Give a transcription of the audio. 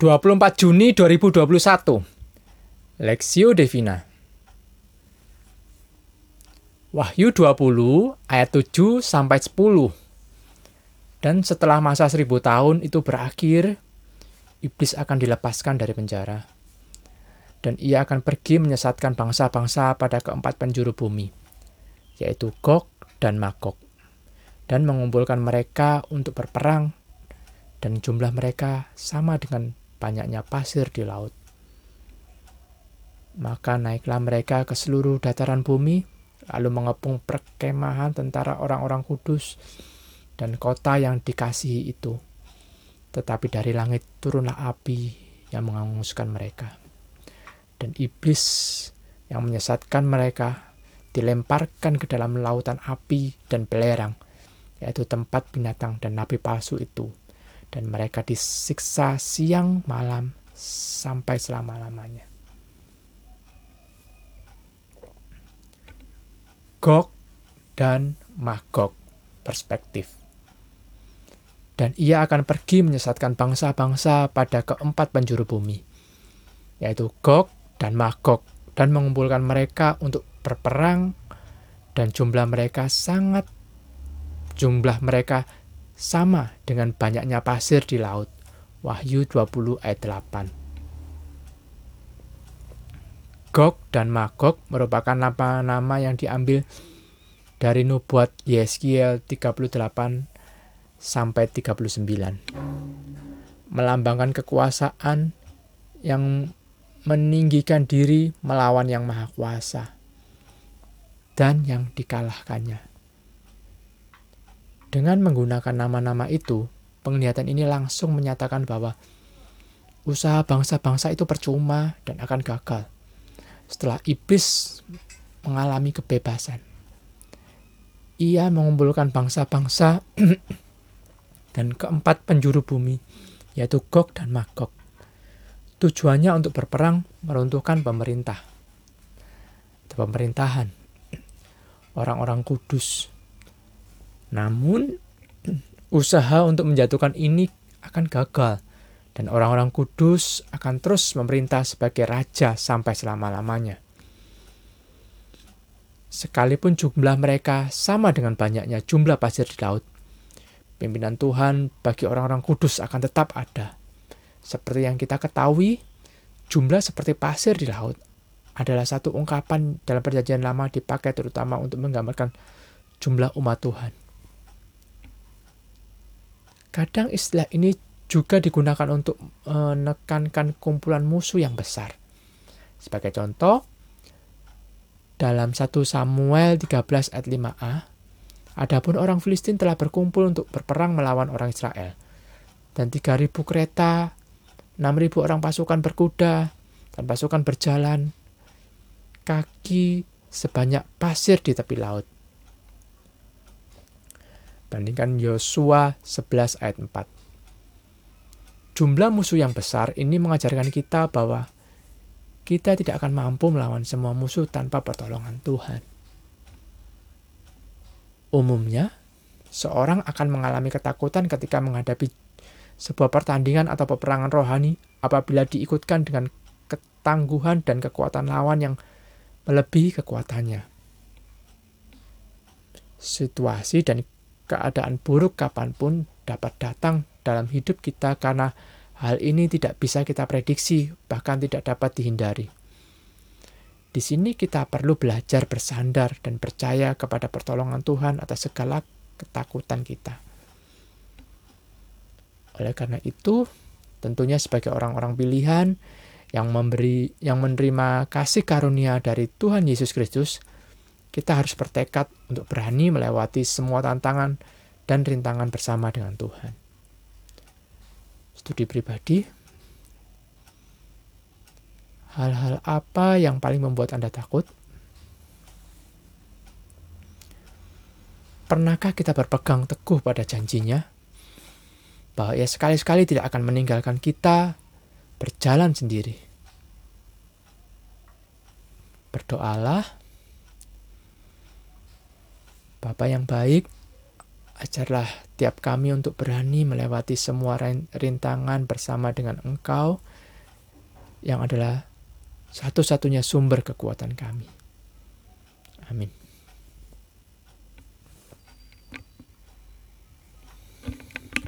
24 Juni 2021 Lexio Devina Wahyu 20 ayat 7 sampai 10 Dan setelah masa seribu tahun itu berakhir, iblis akan dilepaskan dari penjara. Dan ia akan pergi menyesatkan bangsa-bangsa pada keempat penjuru bumi, yaitu Gog dan Magog, dan mengumpulkan mereka untuk berperang, dan jumlah mereka sama dengan banyaknya pasir di laut. Maka naiklah mereka ke seluruh dataran bumi, lalu mengepung perkemahan tentara orang-orang kudus dan kota yang dikasihi itu. Tetapi dari langit turunlah api yang menghanguskan mereka. Dan iblis yang menyesatkan mereka dilemparkan ke dalam lautan api dan belerang, yaitu tempat binatang dan nabi palsu itu dan mereka disiksa siang malam sampai selama-lamanya. Gog dan Magog perspektif. Dan ia akan pergi menyesatkan bangsa-bangsa pada keempat penjuru bumi, yaitu Gog dan Magog, dan mengumpulkan mereka untuk berperang, dan jumlah mereka sangat jumlah mereka sama dengan banyaknya pasir di laut. Wahyu 20 ayat 8. Gog dan Magog merupakan nama-nama yang diambil dari nubuat Yeskiel 38 sampai 39. Melambangkan kekuasaan yang meninggikan diri melawan yang maha kuasa dan yang dikalahkannya. Dengan menggunakan nama-nama itu, penglihatan ini langsung menyatakan bahwa usaha bangsa-bangsa itu percuma dan akan gagal setelah iblis mengalami kebebasan. Ia mengumpulkan bangsa-bangsa dan keempat penjuru bumi, yaitu Gog dan Magog. Tujuannya untuk berperang meruntuhkan pemerintah, pemerintahan, orang-orang kudus, namun, usaha untuk menjatuhkan ini akan gagal, dan orang-orang kudus akan terus memerintah sebagai raja sampai selama-lamanya. Sekalipun jumlah mereka sama dengan banyaknya jumlah pasir di laut, pimpinan Tuhan bagi orang-orang kudus akan tetap ada. Seperti yang kita ketahui, jumlah seperti pasir di laut adalah satu ungkapan dalam perjanjian lama dipakai terutama untuk menggambarkan jumlah umat Tuhan. Kadang istilah ini juga digunakan untuk menekankan kumpulan musuh yang besar. Sebagai contoh, dalam 1 Samuel 13 ayat 5a, adapun orang Filistin telah berkumpul untuk berperang melawan orang Israel. Dan 3.000 kereta, 6.000 orang pasukan berkuda, dan pasukan berjalan kaki sebanyak pasir di tepi laut. Bandingkan Yosua 11 ayat 4. Jumlah musuh yang besar ini mengajarkan kita bahwa kita tidak akan mampu melawan semua musuh tanpa pertolongan Tuhan. Umumnya, seorang akan mengalami ketakutan ketika menghadapi sebuah pertandingan atau peperangan rohani apabila diikutkan dengan ketangguhan dan kekuatan lawan yang melebihi kekuatannya. Situasi dan keadaan buruk kapan pun dapat datang dalam hidup kita karena hal ini tidak bisa kita prediksi, bahkan tidak dapat dihindari. Di sini kita perlu belajar bersandar dan percaya kepada pertolongan Tuhan atas segala ketakutan kita. Oleh karena itu, tentunya sebagai orang-orang pilihan yang memberi yang menerima kasih karunia dari Tuhan Yesus Kristus, kita harus bertekad untuk berani melewati semua tantangan dan rintangan bersama dengan Tuhan. Studi pribadi, hal-hal apa yang paling membuat Anda takut? Pernahkah kita berpegang teguh pada janjinya? Bahwa ia sekali-sekali tidak akan meninggalkan kita berjalan sendiri. Berdoalah Bapak yang baik, Ajarlah tiap kami untuk berani melewati semua rintangan bersama dengan Engkau yang adalah satu-satunya sumber kekuatan kami. Amin.